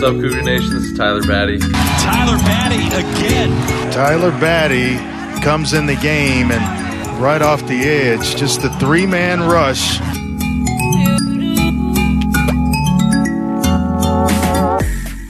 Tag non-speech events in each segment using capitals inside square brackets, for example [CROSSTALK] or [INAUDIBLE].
What's up, Cougar Nation? This is Tyler Batty. Tyler Batty again. Tyler Batty comes in the game and right off the edge, just the three man rush.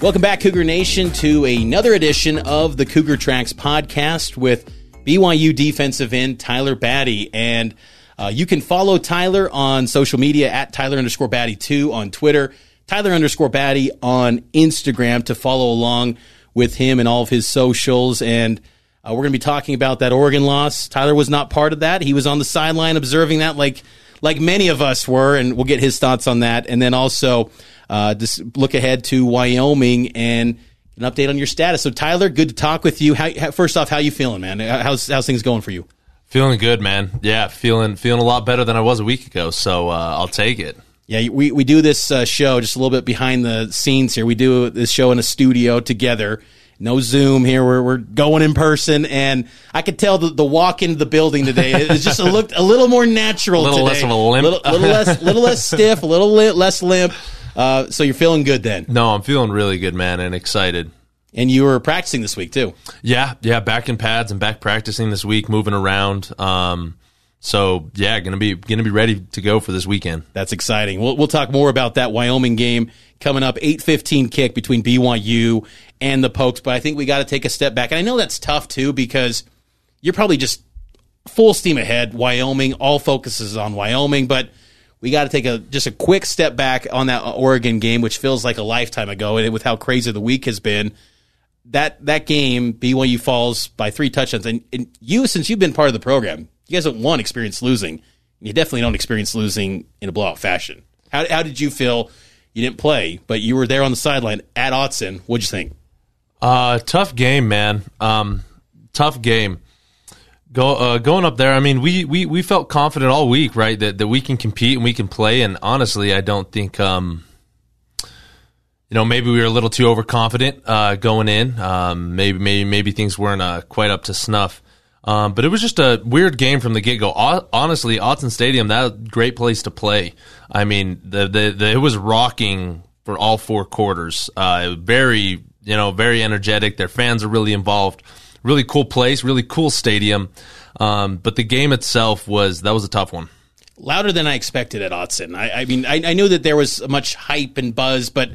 Welcome back, Cougar Nation, to another edition of the Cougar Tracks podcast with BYU defensive end Tyler Batty. And uh, you can follow Tyler on social media at Tyler underscore Batty 2 on Twitter, Tyler underscore Batty on Instagram to follow along with him and all of his socials. And uh, we're going to be talking about that Oregon loss. Tyler was not part of that. He was on the sideline observing that like like many of us were, and we'll get his thoughts on that. And then also uh, just look ahead to Wyoming and an update on your status. So, Tyler, good to talk with you. How, first off, how you feeling, man? How's how's things going for you? Feeling good, man. Yeah, feeling feeling a lot better than I was a week ago. So uh, I'll take it. Yeah, we we do this uh, show just a little bit behind the scenes here. We do this show in a studio together no Zoom here. We're, we're going in person, and I could tell the, the walk into the building today is just a [LAUGHS] looked a little more natural. A little today. less of a limp, little, little less, little less [LAUGHS] stiff, a little li- less limp. Uh, so you're feeling good then? No, I'm feeling really good, man, and excited. And you were practicing this week too. Yeah, yeah, back in pads and back practicing this week, moving around. Um, so yeah, gonna be gonna be ready to go for this weekend. That's exciting. We'll we'll talk more about that Wyoming game coming up. Eight fifteen kick between BYU and the Pokes, but I think we got to take a step back. And I know that's tough too because you're probably just full steam ahead. Wyoming, all focuses on Wyoming, but we got to take a just a quick step back on that Oregon game, which feels like a lifetime ago, and with how crazy the week has been. That that game, BYU falls by three touchdowns, and, and you, since you've been part of the program, you guys have one experience losing. You definitely don't experience losing in a blowout fashion. How how did you feel? You didn't play, but you were there on the sideline at Autzen. What'd you think? Uh, tough game, man. Um, tough game. Go uh, going up there. I mean, we, we we felt confident all week, right? That that we can compete and we can play. And honestly, I don't think um, you know, maybe we were a little too overconfident uh, going in. Um, maybe maybe maybe things weren't uh, quite up to snuff. Um, but it was just a weird game from the get go. Honestly, Autzen Stadium, that great place to play. I mean, the, the, the it was rocking for all four quarters. Uh, very you know very energetic. Their fans are really involved. Really cool place, really cool stadium. Um, but the game itself was that was a tough one. Louder than I expected at Autzen. I, I mean, I, I knew that there was much hype and buzz, but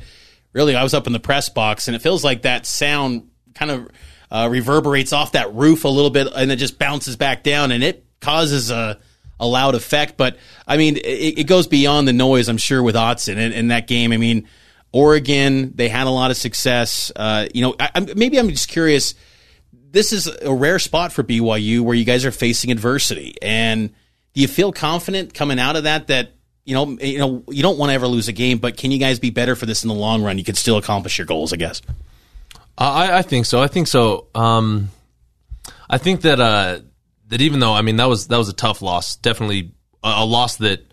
really, I was up in the press box, and it feels like that sound kind of uh, reverberates off that roof a little bit, and it just bounces back down, and it causes a a loud effect. But I mean, it, it goes beyond the noise. I'm sure with Autzen in, and that game. I mean, Oregon, they had a lot of success. Uh, you know, I, maybe I'm just curious. This is a rare spot for BYU where you guys are facing adversity, and do you feel confident coming out of that that you know you know you don't want to ever lose a game, but can you guys be better for this in the long run? You can still accomplish your goals, I guess. I, I think so. I think so. Um, I think that uh, that even though I mean that was that was a tough loss, definitely a, a loss that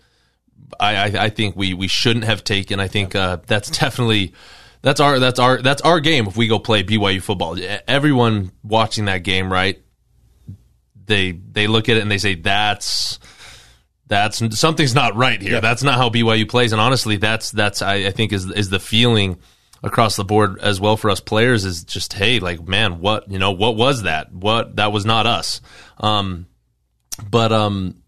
I, I, I think we we shouldn't have taken. I think uh, that's definitely that's our that's our that's our game. If we go play BYU football, everyone watching that game, right? They they look at it and they say that's that's something's not right here. Yeah. That's not how BYU plays. And honestly, that's that's I, I think is is the feeling across the board as well for us players is just hey like man what you know what was that? What that was not us. Um but um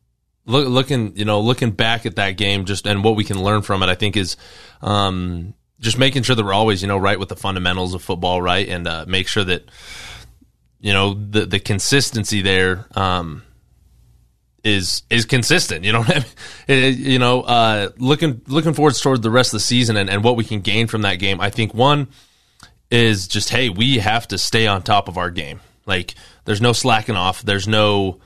look, looking you know looking back at that game just and what we can learn from it i think is um just making sure that we're always, you know, right with the fundamentals of football, right, and uh, make sure that you know the the consistency there um, is is consistent. You know, I mean? [LAUGHS] You know, uh, looking looking forward toward the rest of the season and, and what we can gain from that game. I think one is just hey, we have to stay on top of our game. Like, there's no slacking off. There's no,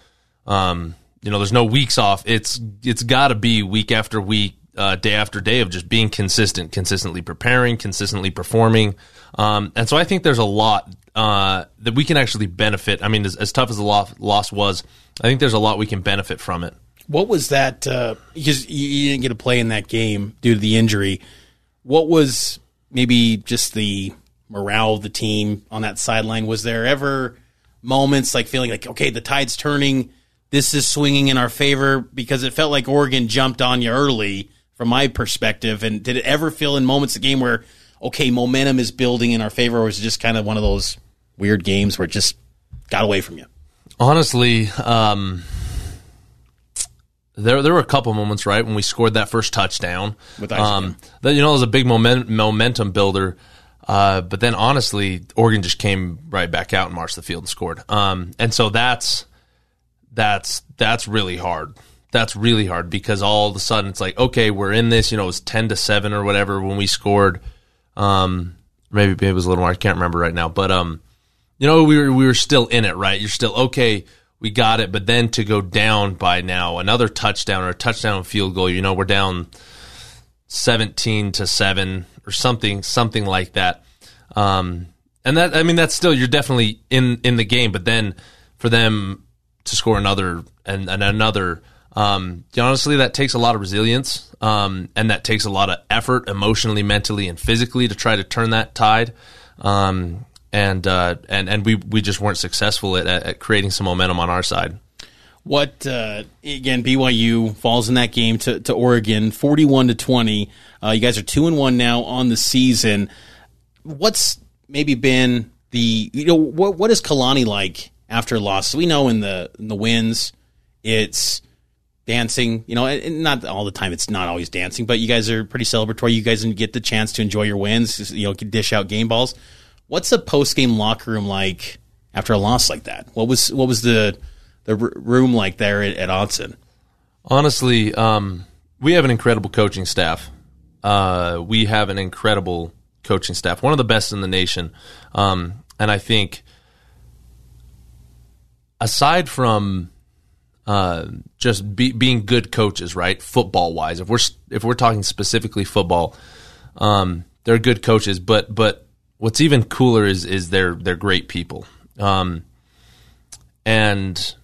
um, you know, there's no weeks off. It's it's got to be week after week, uh, day after day of just being consistent, consistently preparing, consistently performing. Um, and so I think there's a lot uh, that we can actually benefit. I mean, as, as tough as the loss, loss was, I think there's a lot we can benefit from it. What was that? Uh, because you, didn't get to play in that game due to the injury. What was maybe just the morale of the team on that sideline? Was there ever moments like feeling like, okay, the tide's turning, this is swinging in our favor? Because it felt like Oregon jumped on you early from my perspective. And did it ever feel in moments of the game where, okay, momentum is building in our favor, or was it just kind of one of those weird games where it just got away from you? Honestly, um, there there were a couple moments right when we scored that first touchdown. With um, that you know it was a big moment, momentum builder. Uh, but then honestly, Oregon just came right back out and marched the field and scored. Um, and so that's that's that's really hard. That's really hard because all of a sudden it's like, okay, we're in this. You know, it was ten to seven or whatever when we scored. Um, maybe, maybe it was a little more. I can't remember right now, but um, you know, we were we were still in it, right? You're still okay. We got it, but then to go down by now another touchdown or a touchdown field goal, you know, we're down seventeen to seven or something, something like that. Um, and that I mean, that's still you're definitely in in the game, but then for them to score another and, and another. Um, honestly, that takes a lot of resilience, um, and that takes a lot of effort, emotionally, mentally, and physically, to try to turn that tide. Um, and uh, and and we we just weren't successful at, at creating some momentum on our side. What uh, again? BYU falls in that game to, to Oregon, forty-one to twenty. Uh, you guys are two and one now on the season. What's maybe been the you know what what is Kalani like after a loss? We know in the in the wins, it's dancing. You know, and not all the time. It's not always dancing, but you guys are pretty celebratory. You guys get the chance to enjoy your wins. You know, dish out game balls. What's a post game locker room like after a loss like that? What was what was the the room like there at, at Autzen? Honestly, um, we have an incredible coaching staff. Uh, we have an incredible coaching staff, one of the best in the nation. Um, and I think, aside from uh, just be, being good coaches, right, football wise, if we're if we're talking specifically football, um, they're good coaches. But but what's even cooler is is they're they're great people. Um, and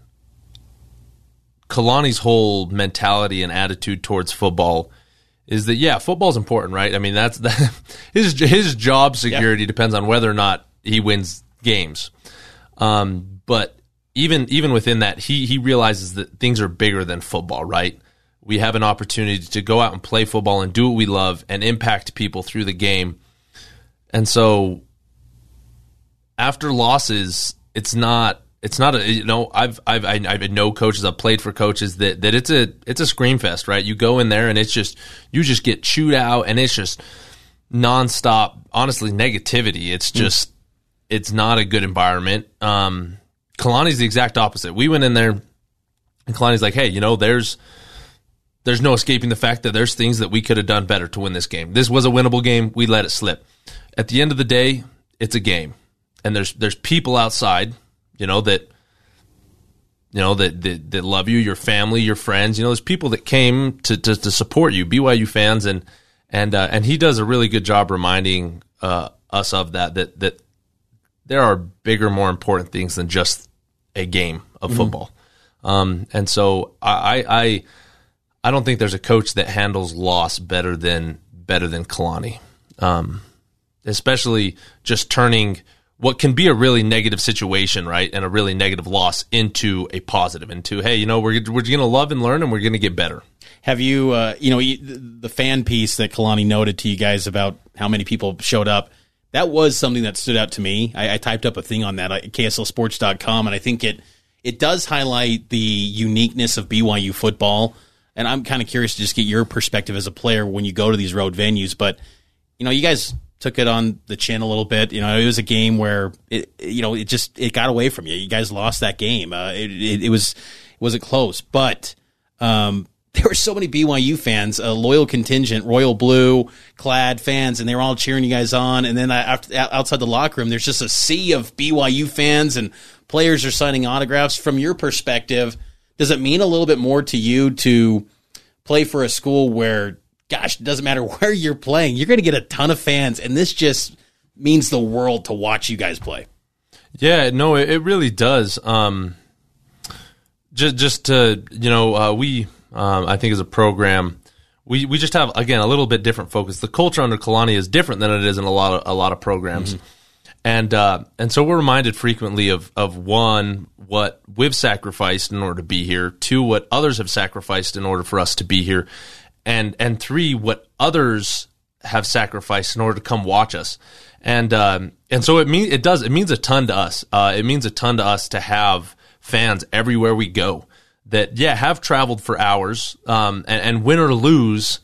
Kalani's whole mentality and attitude towards football is that yeah, football's important, right? I mean, that's [LAUGHS] that, his his job security depends on whether or not he wins games. Um, but even even within that, he he realizes that things are bigger than football, right? We have an opportunity to go out and play football and do what we love and impact people through the game. And so after losses, it's not it's not a you know I've I've I, I know coaches. I've played for coaches that that it's a it's a scream fest right? You go in there and it's just you just get chewed out and it's just nonstop honestly negativity. It's just it's not a good environment. Um Kalani's the exact opposite. We went in there and Kalani's like hey you know there's there's no escaping the fact that there's things that we could have done better to win this game. This was a winnable game. We let it slip. At the end of the day it's a game. And there's there's people outside you know that you know that, that that love you your family your friends. You know there's people that came to to, to support you BYU fans. And and uh, and he does a really good job reminding uh, us of that that that there are bigger more important things than just a game of football um, and so I, I I don't think there's a coach that handles loss better than better than Kalani um, especially just turning what can be a really negative situation, right, and a really negative loss into a positive, into hey, you know, we're we're going to love and learn, and we're going to get better. Have you, uh, you know, the fan piece that Kalani noted to you guys about how many people showed up? That was something that stood out to me. I, I typed up a thing on that at KSLSports.com, and I think it it does highlight the uniqueness of BYU football. And I'm kind of curious to just get your perspective as a player when you go to these road venues. But you know, you guys took it on the chin a little bit. You know, it was a game where it, you know, it just it got away from you. You guys lost that game. Uh, it, it, it was it wasn't close, but um, there were so many BYU fans, a loyal contingent, royal blue clad fans, and they were all cheering you guys on. And then after, outside the locker room, there's just a sea of BYU fans, and players are signing autographs. From your perspective, does it mean a little bit more to you to play for a school where, gosh, it doesn't matter [LAUGHS] where you're playing, you're going to get a ton of fans, and this just means the world to watch you guys play? Yeah, no, it, it really does. Um, just, just to you know, uh, we um, I think as a program, we, we just have again a little bit different focus. The culture under Kalani is different than it is in a lot of a lot of programs, mm-hmm. and uh, and so we're reminded frequently of of one what we've sacrificed in order to be here, two what others have sacrificed in order for us to be here, and and three what others have sacrificed in order to come watch us, and um, and so it means it does it means a ton to us. Uh, it means a ton to us to have fans everywhere we go that yeah have traveled for hours um, and, and win or lose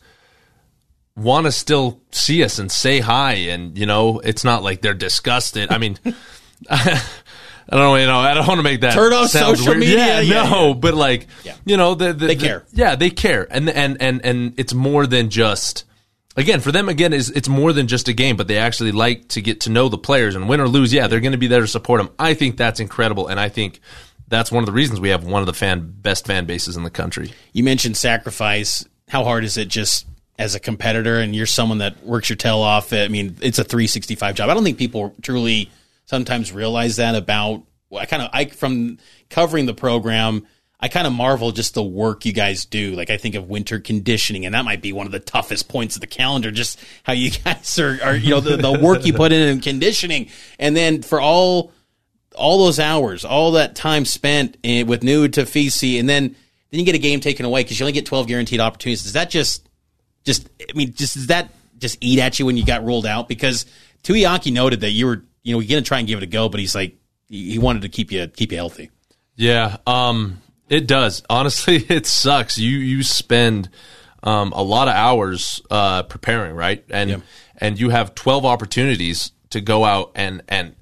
want to still see us and say hi and you know it's not like they're disgusted i mean [LAUGHS] I don't know, you know, I don't want to make that turn off social weird. media. Yeah, yeah no, yeah. but like, yeah. you know, the, the, they care. The, yeah, they care, and and and and it's more than just. Again, for them, again, is it's more than just a game, but they actually like to get to know the players and win or lose. Yeah, they're going to be there to support them. I think that's incredible, and I think that's one of the reasons we have one of the fan best fan bases in the country. You mentioned sacrifice. How hard is it just as a competitor and you're someone that works your tail off? I mean, it's a 365 job. I don't think people truly sometimes realize that about I kind of I from covering the program I kind of marvel just the work you guys do. Like I think of winter conditioning, and that might be one of the toughest points of the calendar. Just how you [LAUGHS] guys are, are you know, the, the work you put in in conditioning, and then for all all those hours, all that time spent in, with Nu'u Tafisi, and then then you get a game taken away because you only get twelve guaranteed opportunities. Does that just just I mean, just does that just eat at you when you got ruled out? Because Tuiaki noted that you were you know you're gonna try and give it a go, but he's like he wanted to keep you keep you healthy. Yeah, um, it does. Honestly, [LAUGHS] it sucks. You you spend um, a lot of hours uh, preparing, right? And yeah. and you have twelve opportunities to go out and and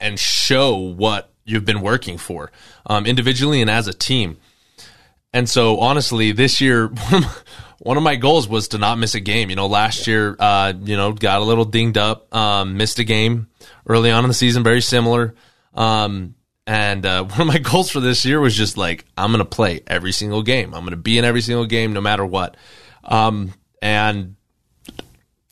and show what you've been working for um, individually and as a team. And so, honestly, this year, [LAUGHS] one of my goals was to not miss a game. You know, last year, uh, you know, got a little dinged up, um, missed a game early on in the season, very similar. Um, and uh, [LAUGHS] one of my goals for this year was just like, I'm going to play every single game. I'm going to be in every single game, no matter what. Um, and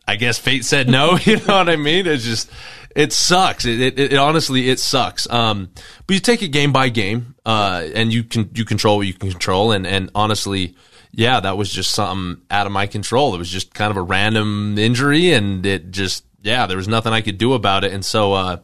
I guess fate said no. [LAUGHS] You know what I mean? It's just it sucks. It, it, it, honestly it sucks. Um, but you take it game by game, uh, and you can you control what you can control. And and honestly, yeah, that was just something out of my control. It was just kind of a random injury, and it just yeah, there was nothing I could do about it. And so, uh,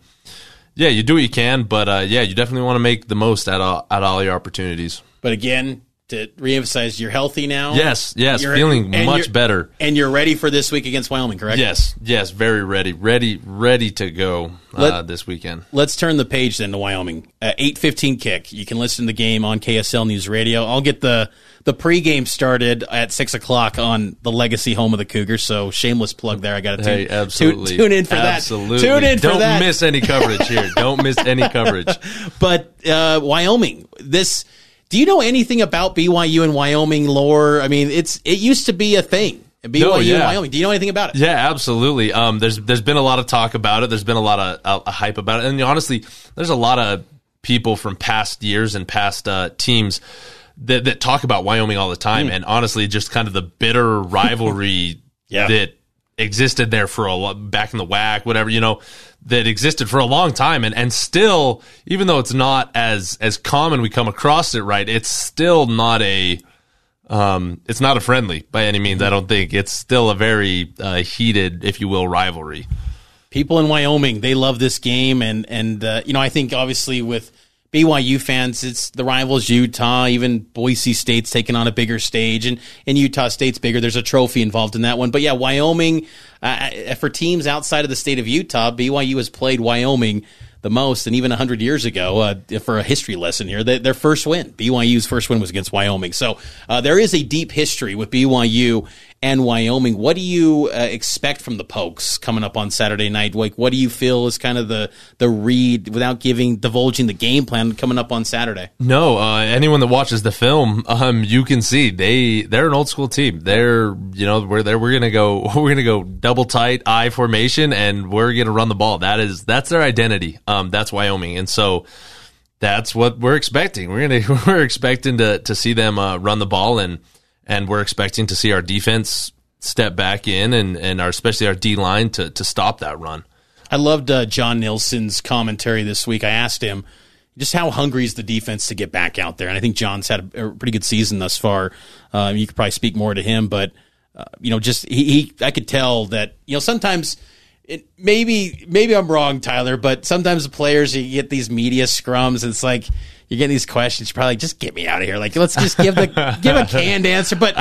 yeah, you do what you can, but uh, yeah, you definitely want to make the most out of at all your opportunities. But again, to reemphasize, you're healthy now. Yes, yes, you're, feeling much better, and you're ready for this week against Wyoming, correct? Yes, yes, very ready, ready, ready to go uh, this weekend. Let's turn the page then to Wyoming. Uh, Eight fifteen kick. You can listen to the game on KSL News Radio. I'll get the the pregame started at six o'clock on the Legacy home of the Cougars. So shameless plug there. I got to tune, hey, absolutely. Tune, tune in for absolutely. that. Tune in Don't for that. Don't miss any coverage here. Don't miss any coverage. [LAUGHS] But uh, Wyoming, this do you know anything about BYU and Wyoming lore? I mean, it's it used to be a thing. BYU yeah. and Wyoming. Do you know anything about it? Yeah, absolutely. Um, there's there's been a lot of talk about it. There's been a lot of uh, hype about it, and honestly, there's a lot of people from past years and past uh, teams that that talk about Wyoming all the time. Mm. And honestly, just kind of the bitter rivalry [LAUGHS] yeah. that existed there for a lot back in the whack, whatever you know that existed for a long time. And, and still even though it's not as as common we come across it right it's still not a um it's not a friendly by any means i don't think. It's still a very uh, heated if you will rivalry. People in wyoming they love this game. And and uh, you know i think obviously with BYU fans, it's the rivals Utah, even Boise State's taking on a bigger stage, and, and Utah State's bigger. There's a trophy involved in that one. But yeah, Wyoming, uh, uh for teams outside of the state of Utah, BYU has played Wyoming the most, and even 100 years ago, uh, for a history lesson here, they, their first win, BYU's first win was against Wyoming. So uh, there is a deep history with BYU and Wyoming. What do you uh, expect from the Pokes coming up on Saturday night? Like, what do you feel is kind of the the read without giving divulging the game plan coming up on Saturday? No, uh, anyone that watches the film, um, you can see they they're an old school team. They're you know we're there. We're gonna go [LAUGHS] we're gonna go double tight I formation, and we're gonna run the ball. That is that's their identity. Um, that's Wyoming, and so that's what we're expecting. We're gonna [LAUGHS] we're expecting to to see them uh, run the ball and and we're expecting to see our defense step back in and and our especially our D line to to stop that run. I loved uh, John Nelson's commentary this week. I asked him just how hungry is the defense to get back out there, and I think John's had a, a pretty good season thus far. Um, you could probably speak more to him, but uh, you know, just he, he, I could tell that you know sometimes. It, maybe maybe I'm wrong, Tyler, but sometimes the players you get these media scrums. And it's like you're getting these questions. You're probably like, just get me out of here. Like, let's just give the [LAUGHS] give a canned answer. But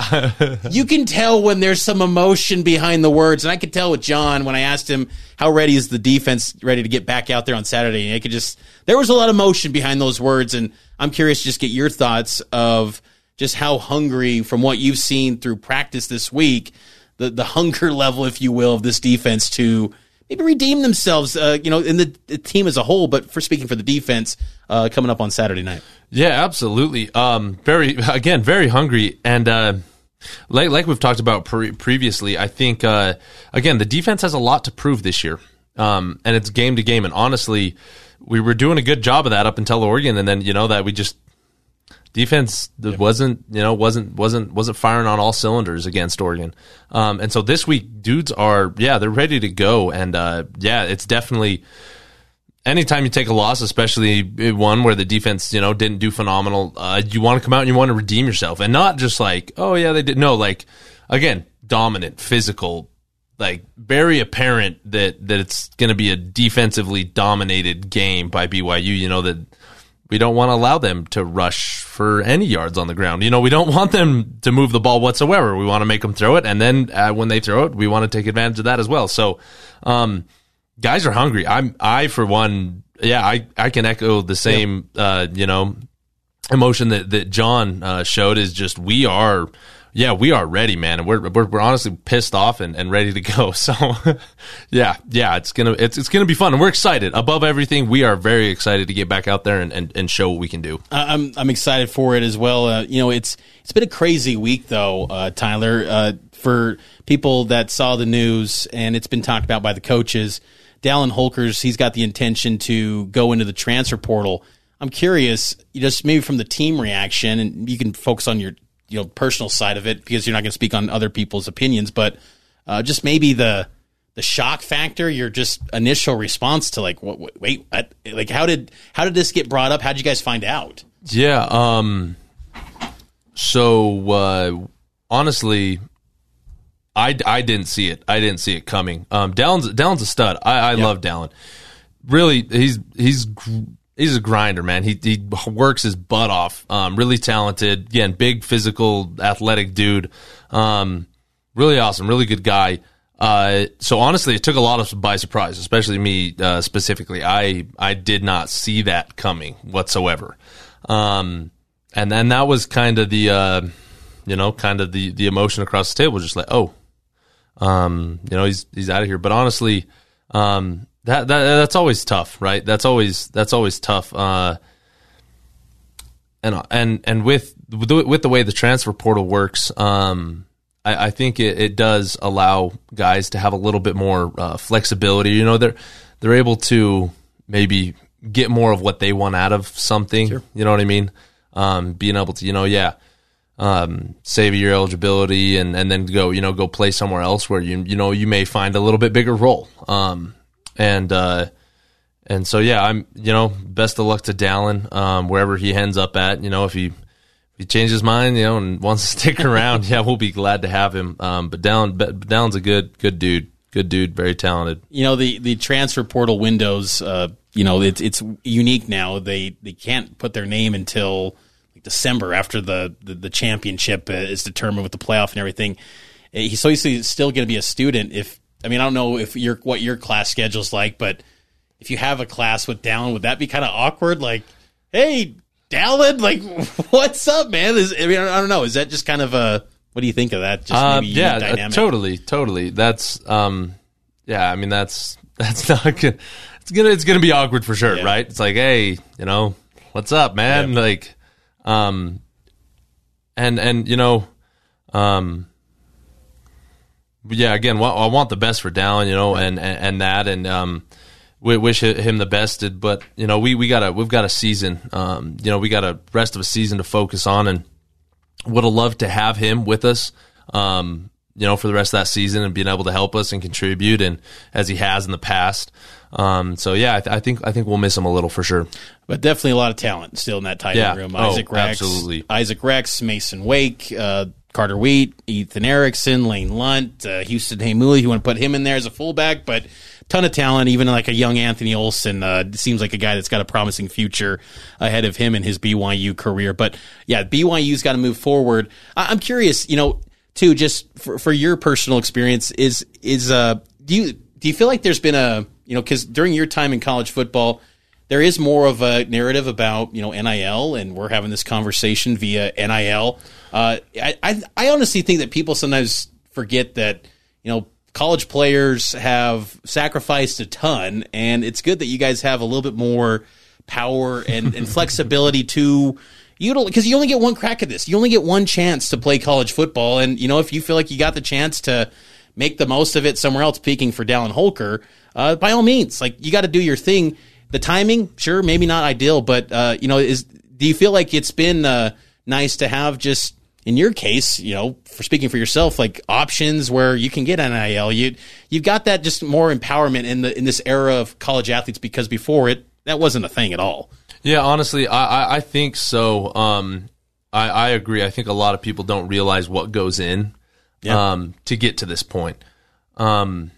you can tell when there's some emotion behind the words, and I could tell with John when I asked him how ready is the defense ready to get back out there on Saturday. And I could just there was a lot of emotion behind those words, and I'm curious to just get your thoughts of just how hungry from what you've seen through practice this week, the the hunger level, if you will, of this defense to maybe redeem themselves, uh, you know, in the, the, team as a whole. But for speaking for the defense, uh, coming up on Saturday night. Yeah, absolutely. Um, very [LAUGHS] again, very hungry, and uh, like like we've talked about pre- previously. I think uh, again, the defense has a lot to prove this year, um, and it's game to game. And honestly, we were doing a good job of that up until Oregon, and then you know that we just defense yep. wasn't you know wasn't wasn't wasn't firing on all cylinders against Oregon. Um, and so this week, dudes are yeah they're ready to go, and uh, yeah, it's definitely. Anytime you take a loss, especially one where the defense, you know, didn't do phenomenal, uh, you want to come out and you want to redeem yourself, and not just like, oh yeah, they did. No, like again, dominant, physical, like very apparent that that it's going to be a defensively dominated game by BYU. You know that we don't want to allow them to rush for any yards on the ground. You know, we don't want them to move the ball whatsoever. We want to make them throw it, and then uh, when they throw it, we want to take advantage of that as well. So, um, guys are hungry. I'm, I for one, yeah, I, I can echo the same, uh, you know, emotion that that John uh, showed. Is just we are yeah, we are ready, man, and we're we're, we're honestly pissed off and, and ready to go. [LAUGHS] So, yeah, yeah, it's gonna it's it's gonna be fun, and we're excited. Above everything, we are very excited to get back out there and, and, and show what we can do. I'm I'm excited for it as well. Uh, you know, it's it's been a crazy week though, uh, Tyler. Uh, for people that saw the news, and it's been talked about by the coaches. Dallin Holkers, he's got the intention to go into the transfer portal. I'm curious, just maybe from the team reaction, and you can focus on your you know personal side of it because you're not going to speak on other people's opinions, but uh, just maybe the the shock factor, your just initial response to like, what, wait, what? like how did how did this get brought up? How did you guys find out? Yeah, um, so uh, honestly, I, I didn't see it. I didn't see it coming. Um, Dallin's Dallin's a stud. I, I yep. love Dallin. Really, he's he's he's a grinder, man. He he works his butt off. Um, really talented. Again, big physical, athletic dude. Um, really awesome. Really good guy. Uh, so honestly, it took a lot of by surprise, especially me uh, specifically. I I did not see that coming whatsoever. Um, and then that was kind of the uh, you know kind of the the emotion across the table, just like oh, um, you know he's he's out of here. But honestly, um, that, that that's always tough, right? That's always that's always tough. Uh, and and and with with the way the transfer portal works, um, I, I, think it, it, does allow guys to have a little bit more uh, flexibility. You know, they're they're able to maybe get more of what they want out of something. Sure. You know what I mean? Um, being able to, you know, yeah, um, save your eligibility and, and then go, you know, go play somewhere else where you you know you may find a little bit bigger role. Um, and uh, and so yeah, I'm you know best of luck to Dallin um, wherever he ends up at. You know if he if he changes mind, you know, and [LAUGHS] wants to stick around, yeah, we'll be glad to have him. Um, but Dallin, Dallin's a good good dude, good dude, very talented. You know the the transfer portal windows. Uh, you know it's it's unique now. They they can't put their name until like December after the, the, the championship is determined with the playoff and everything. He's so he's still going to be a student if I mean, I don't know if your what your class schedule's like, but if you have a class with Dallin, would that be kind of awkward? Like, hey, Dallin, like, [LAUGHS] what's up, man? Is, I mean, I don't know. Is that just kind of a What do you think of that? Just Uh, yeah, uh, totally, totally. That's um, yeah. I mean, that's [LAUGHS] that's not good. It's gonna it's gonna be awkward for sure, Yeah. right? It's like, hey, you know, what's up, man? Yeah. Like, um, and and you know, um, yeah. Again, wa- I want the best for Dallin, you know, and and, and that, and um, we wish him the best. But you know, we we got a we've got a season. Um, you know, we got a rest of a season to focus on, and would have loved to have him with us. Um, you know, for the rest of that season and being able to help us and contribute, and as he has in the past. Um, so yeah, I, th- I think I think we'll miss him a little for sure. But definitely a lot of talent still in that tight Yeah. end room. Oh, Isaac Rex, absolutely. Isaac Rex, Mason Wake, uh, Carter Wheat, Ethan Erickson, Lane Lunt, uh, Houston Heimuli. You want to put him in there as a fullback, but ton of talent. Even like a young Anthony Olson uh, seems like a guy that's got a promising future ahead of him in his BYU career. But yeah, BYU's got to move forward. I- I'm curious, you know, too, just for, for your personal experience, is is uh, do you do you feel like there's been a you know because during your time in college football there is more of a narrative about you know NIL, and we're having this conversation via NIL. Uh, I, I I honestly think that people sometimes forget that you know college players have sacrificed a ton, and it's good that you guys have a little bit more power and, and [LAUGHS] flexibility to you don't because you only get one crack at this. You only get one chance to play college football, and you know if you feel like you got the chance to make the most of it somewhere else, peaking for Dallin Holker, uh, by all means, like you got to do your thing. The timing, sure, maybe not ideal, but uh, you know, is do you feel like it's been uh, nice to have just in your case, you know, for speaking for yourself, like options where you can get NIL, you you've got that just more empowerment in the in this era of college athletes because before it that wasn't a thing at all. Yeah, honestly, I, I, I think so. Um, I, I agree. I think a lot of people don't realize what goes in Yeah. um, to get to this point. Um,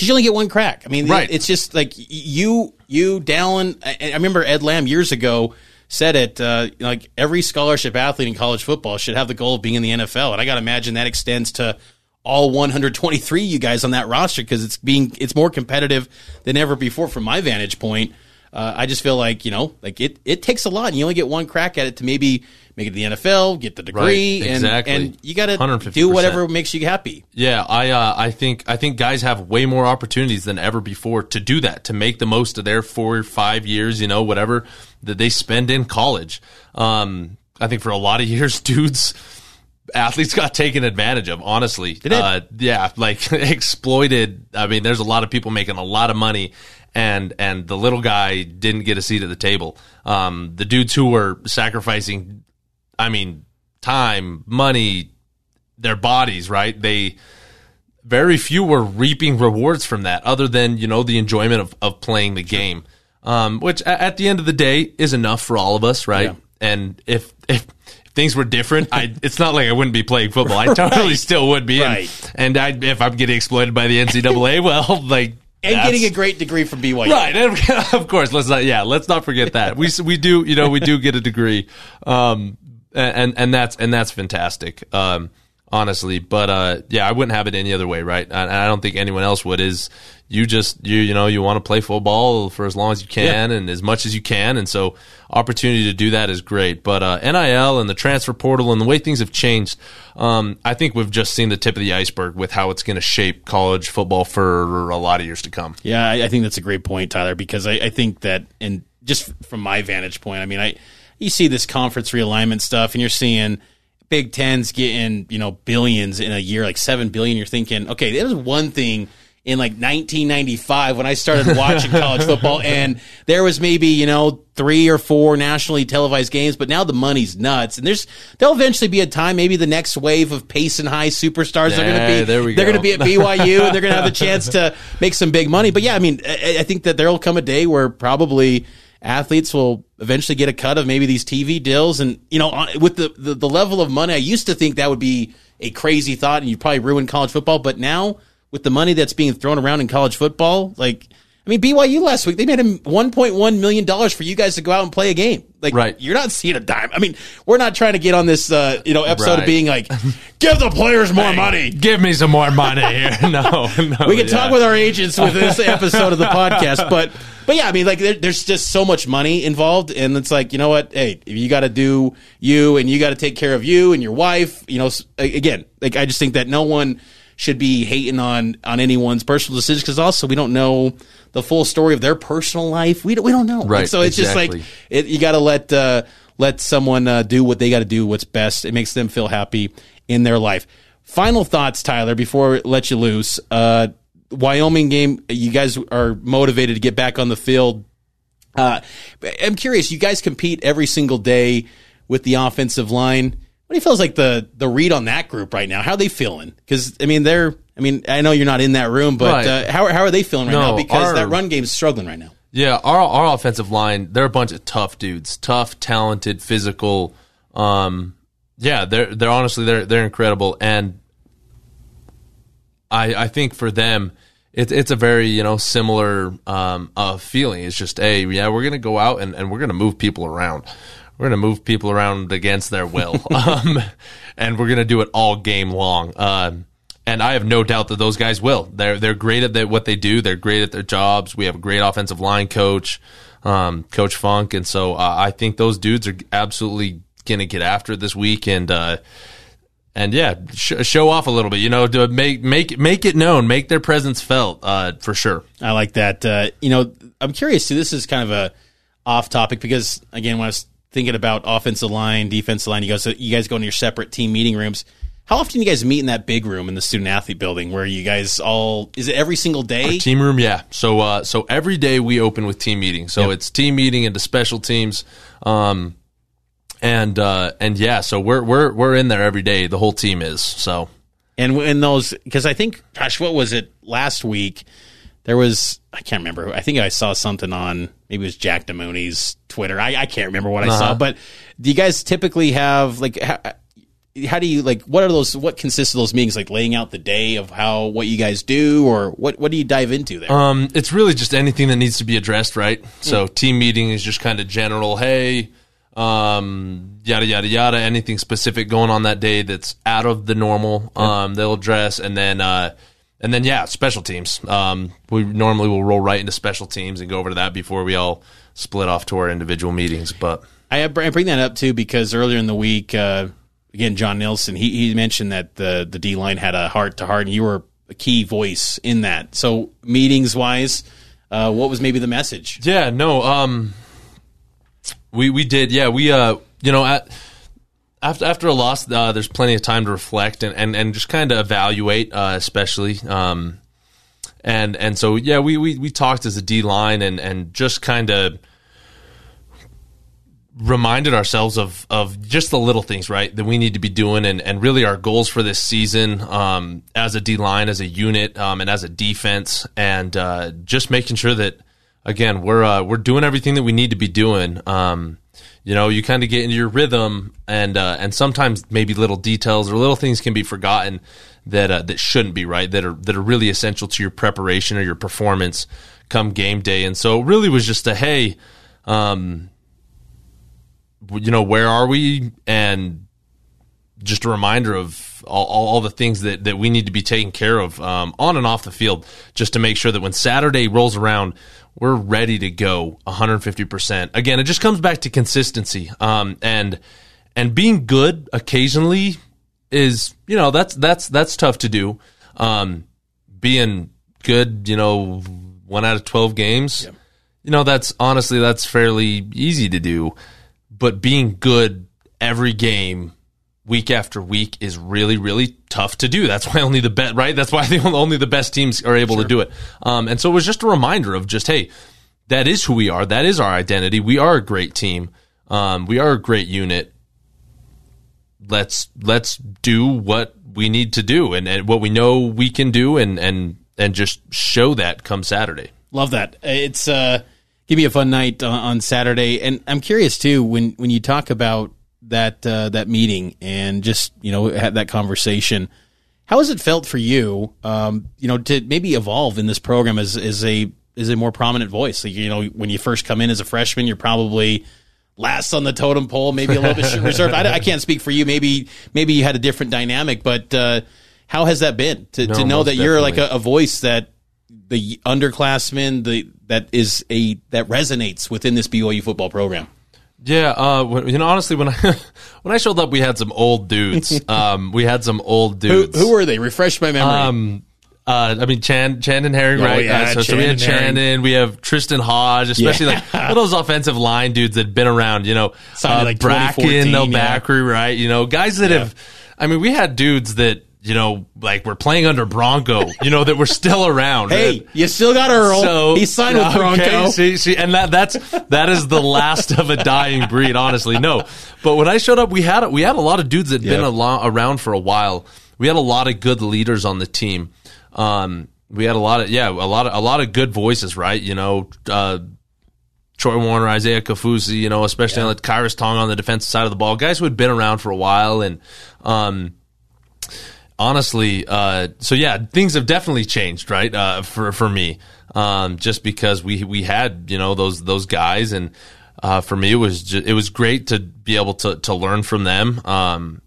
because you only get one crack. I mean, Right. it's just like you, you, Dallin. I, I remember Ed Lamb years ago said it. Uh, like every scholarship athlete in college football should have the goal of being in the NFL, and I got to imagine that extends to all 123 you guys on that roster because it's being it's more competitive than ever before from my vantage point. Uh, I just feel like you know, like it it takes a lot, and you only get one crack at it to maybe make it to the NFL, get the degree, Right, and exactly. and you got to do whatever makes you happy. Yeah, I uh, I think I think guys have way more opportunities than ever before to do that, to make the most of their four or five years, you know, whatever that they spend in college. Um, I think for a lot of [LAUGHS] years, dudes, athletes got taken advantage of. Honestly, Did? Uh, yeah, like [LAUGHS] exploited. I mean, there's a lot of people making a lot of money. And and the little guy didn't get a seat at the table. Um, the dudes who were sacrificing, I mean, time, money, their bodies, right? They very few were reaping rewards from that other than, you know, the enjoyment of, of playing the game. Um, which a- at the end of the day is enough for all of us, right? Yeah. And if, if things were different, I it's not like I wouldn't be playing football. I totally Right. still would be. And, Right. and I, if I'm getting exploited by the NCAA, [LAUGHS] well, like And getting a great degree from BYU. Right, and [LAUGHS] of course. Let's not. Yeah, let's not forget that we we do. You know, we do get a degree, um, and and that's and that's fantastic. Um, honestly, but uh, yeah, I wouldn't have it any other way, right? And I don't think anyone else would. Is you just you you know you want to play football for as long as you can and as much as you can, and so opportunity to do that is great. But uh, NIL and the transfer portal and the way things have changed, um, I think we've just seen the tip of the iceberg with how it's going to shape college football for a lot of years to come. Yeah, I, I think that's a great point, Tyler, because I, I think that, and just from my vantage point, I mean, I you see this conference realignment stuff, and you're seeing Big Ten's getting you know billions in a year, like seven billion. You're thinking, okay, there was one thing in like 1995 when I started [LAUGHS] watching college football, and there was maybe you know three or four nationally televised games, but now the money's nuts, and there's there'll eventually be a time, maybe the next wave of pace and High superstars are going to be there we they're going to be at BYU, and they're going to have the [LAUGHS] chance to make some big money. But yeah, I mean, I, I think that there'll come a day where probably athletes will eventually get a cut of maybe these TV deals, and you know, on- with the, the the level of money, I used to think that would be a crazy thought, and you'd probably ruin college football. But now, with the money that's being thrown around in college football, like. I mean, BYU last week they made him 1.1 million dollars for you guys to go out and play a game. Like, Right. you're not seeing a dime. I mean, we're not trying to get on this, uh, you know, episode of being like, [LAUGHS] give the players more money. Give me some more money here. No, [LAUGHS] no. We can talk with our agents with this episode of the [LAUGHS] podcast, but but yeah, I mean, like there, there's just so much money involved, and it's like you know what? Hey, if you got to do you, and you got to take care of you and your wife. You know, again, like I just think that no one should be hating on on anyone's personal decisions because also we don't know the full story of their personal life. We don't, we don't know. Right, Like, so it's just like it, you got to let uh, let someone uh, do what they got to do, what's best. It makes them feel happy in their life. Final thoughts, Tyler, before we let you loose. Uh, Wyoming game, you guys are motivated to get back on the field. Uh, I'm curious. You guys compete every single day with the offensive line. What do you feel is like the the read on that group right now? How are they feeling? Because I mean, they're. I mean, I know you're not in that room, but Right. uh, how how are they feeling right No, now? Because our- that run game is struggling right now. Yeah, our our offensive line, they're a bunch of tough dudes, tough, talented, physical. Um, yeah, they're they're honestly they're they're incredible, and I I think for them, it's it's a very you know similar um uh feeling. It's just hey, yeah, we're gonna go out and, and we're gonna move people around. We're gonna move people around against their will, [LAUGHS] um, and we're gonna do it all game long. Um, and I have no doubt that those guys will. They're they're great at their, what they do. They're great at their jobs. We have a great offensive line coach, um, Coach Funk, and so uh, I think those dudes are absolutely gonna get after it this week and. Uh, and yeah, sh- show off a little bit, you know, to make make make it known, make their presence felt, uh, for sure. I like that. Uh, you know, I'm curious too. This is kind of a off topic because again, when I was thinking about offensive line, defensive line, you guys you guys go into your separate team meeting rooms. How often do you guys meet in that big room in the student athlete building where you guys all is it every single day? Team room, yeah. So uh, so every day we open with team meeting. So Yep. it's team meeting into special teams, um, and uh, and yeah. So we're we're we're in there every day. The whole team is. So And in those, because I think, gosh, what was it last week? There was, I can't remember. I think I saw something on maybe it was Jack DeMooney's Twitter. I, I can't remember what I saw. Uh-huh. But do you guys typically have like how, how do you like what are those? What consists of those meetings? Like laying out the day of how what you guys do, or what what do you dive into there? Um, it's really just anything that needs to be addressed, right? So team meeting is just kind of general. Hey, um, yada yada yada. Anything specific going on that day that's out of the normal, um, they'll address, and then uh, and then yeah, special teams. Um, we normally will roll right into special teams and go over to that before we all split off to our individual meetings. But I, bring that up too because earlier in the week, uh, again, John Nelson, he, he mentioned that the the D line had a heart to heart, and you were a key voice in that. So meetings wise, uh, what was maybe the message? Yeah, no. Um, we we did. Yeah, we uh, you know, at after after a loss, uh, there's plenty of time to reflect and and, and just kind of evaluate, uh, especially. Um, and and so yeah, we we we talked as a D line and and just kind of reminded ourselves of of just the little things right that we need to be doing and and really our goals for this season um as a D line as a unit um and as a defense and uh just making sure that again we're uh we're doing everything that we need to be doing. Um you know you kind of get into your rhythm and uh and sometimes maybe little details or little things can be forgotten that uh, that shouldn't be right? That are that are really essential to your preparation or your performance come game day. And so it really was just a hey um you know where are we? And just a reminder of all, all, all the things that, that we need to be taking care of um, on and off the field just to make sure that when saturday rolls around we're ready to go 150% again it just comes back to consistency um, and and being good occasionally is you know that's that's that's tough to do. Um, being good you know one out of 12 games you know that's honestly that's fairly easy to do. But being good every game week after week is really really tough to do. That's why only the best right? That's why [LAUGHS] the only the best teams are able to do it. Um, and so it was just a reminder of just hey that is who we are. That is our identity. We are a great team. Um, we are a great unit. Let's let's do what we need to do and, and what we know we can do and and and just show that come saturday. Love that. It's uh, give me a fun night on, on Saturday, and I'm curious too when when you talk about that uh, that meeting and just you know had that conversation. How has it felt for you? Um, you know, to maybe evolve in this program as as a as a more prominent voice. Like, you know, when you first come in as a freshman, you're probably last on the totem pole, maybe a little bit [LAUGHS] reserved. I, I can't speak for you. Maybe maybe you had a different dynamic, but uh, how has that been to, No, to know that you're like a, a voice that the underclassmen the that is a that resonates within this BYU football program? Yeah, uh, you know, honestly, when I [LAUGHS] when I showed up, we had some old dudes. [LAUGHS] um, we had some old dudes. who were they? Refresh my memory. Um, uh, I mean, Chan, Chandon Herring, Oh, right? yeah, Uh, so, so we had Herring. We have Tristan Hodge, especially Yeah. like [LAUGHS] those offensive line dudes that'd been around, you know, uh, like Bracken, 2014, no yeah. Right? You know, guys that Yeah. have, I mean, we had dudes that, you know, like we're playing under Bronco, you know, that we're still around. hey, you still got Earl. So he signed with [LAUGHS] okay, Bronco. See, see, and that that's that is the last of a dying breed. Honestly, no. But when I showed up, we had we had a lot of dudes that'd been a lo- around for a while. We had a lot of good leaders on the team. Um, we had a lot of yeah, a lot of a lot of good voices, right? You know, uh, Troy Warner, Isaiah Kaufusi, you know, especially on the Khyiris Tonga on the defensive side of the ball, guys who had been around for a while, and um, honestly, uh, so yeah, things have definitely changed, right? Uh, for for me, um, just because we we had you know those those guys, and uh, for me it was ju- it was great to be able to to learn from them, um,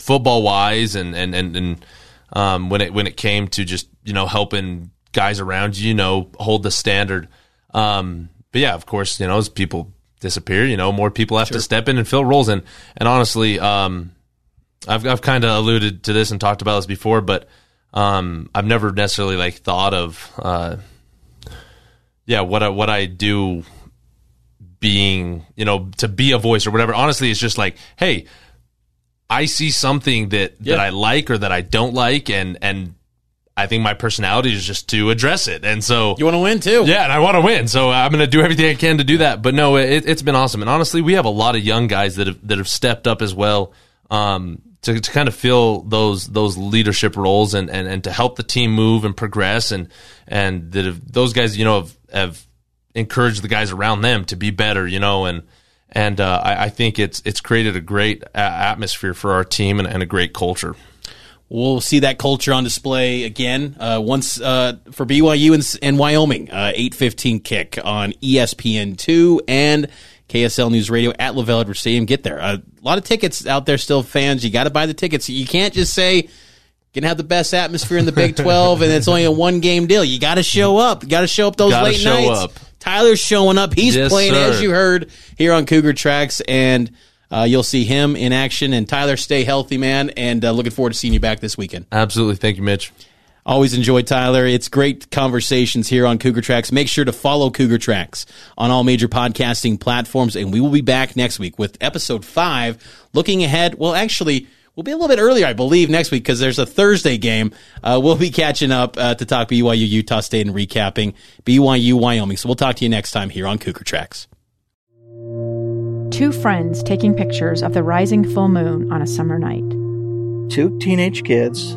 football wise, and and and and um, when it when it came to just you know helping guys around you, you know, hold the standard. Um, but yeah, of course, you know, as people disappear, you know, more people have to step in and fill roles. And and honestly, um, I've I've kind of alluded to this and talked about this before, but um, I've never necessarily like thought of uh, yeah what I what I do being you know to be a voice or whatever. Honestly, it's just like hey, I see something that Yeah. that I like or that I don't like, and and I think my personality is just to address it, and so You want to win too? yeah, and I want to win, so I'm going to do everything I can to do that. But no, it, it's been awesome, and honestly, we have a lot of young guys that have that have stepped up as well um, to to kind of fill those those leadership roles and, and, and to help the team move and progress, and and that have, those guys, you know, have, have encouraged the guys around them to be better, you know, and and uh, I, I think it's it's created a great atmosphere for our team and, and a great culture. We'll see that culture on display again uh, once uh, for BYU and, and Wyoming. Uh, Eight fifteen kick on ESPN two and KSL News Radio at LaVell Edwards Stadium. Get there. a lot of tickets out there still, fans. You got to buy the tickets. You can't just say gonna have the best atmosphere in the Big Twelve and it's only a one game deal. You got to show up. You got to show up those Gotta late show nights. up. Tyler's showing up. He's Yes, playing sir. as you heard here on Cougar Tracks and. Uh, you'll see him in action, and Tyler, stay healthy, man. And uh, looking forward to seeing you back this weekend. Absolutely, thank you, Mitch. Always enjoyed Tyler. It's great conversations here on Cougar Tracks. Make sure to follow Cougar Tracks on all major podcasting platforms, and we will be back next week with episode five. Looking ahead, well, actually, we'll be a little bit earlier, I believe, next week because there's a Thursday game. Uh, we'll be catching up uh, to talk BYU, Utah State, and recapping BYU, Wyoming. So we'll talk to you next time here on Cougar Tracks. Two friends taking pictures of the rising full moon on a summer night. Two teenage kids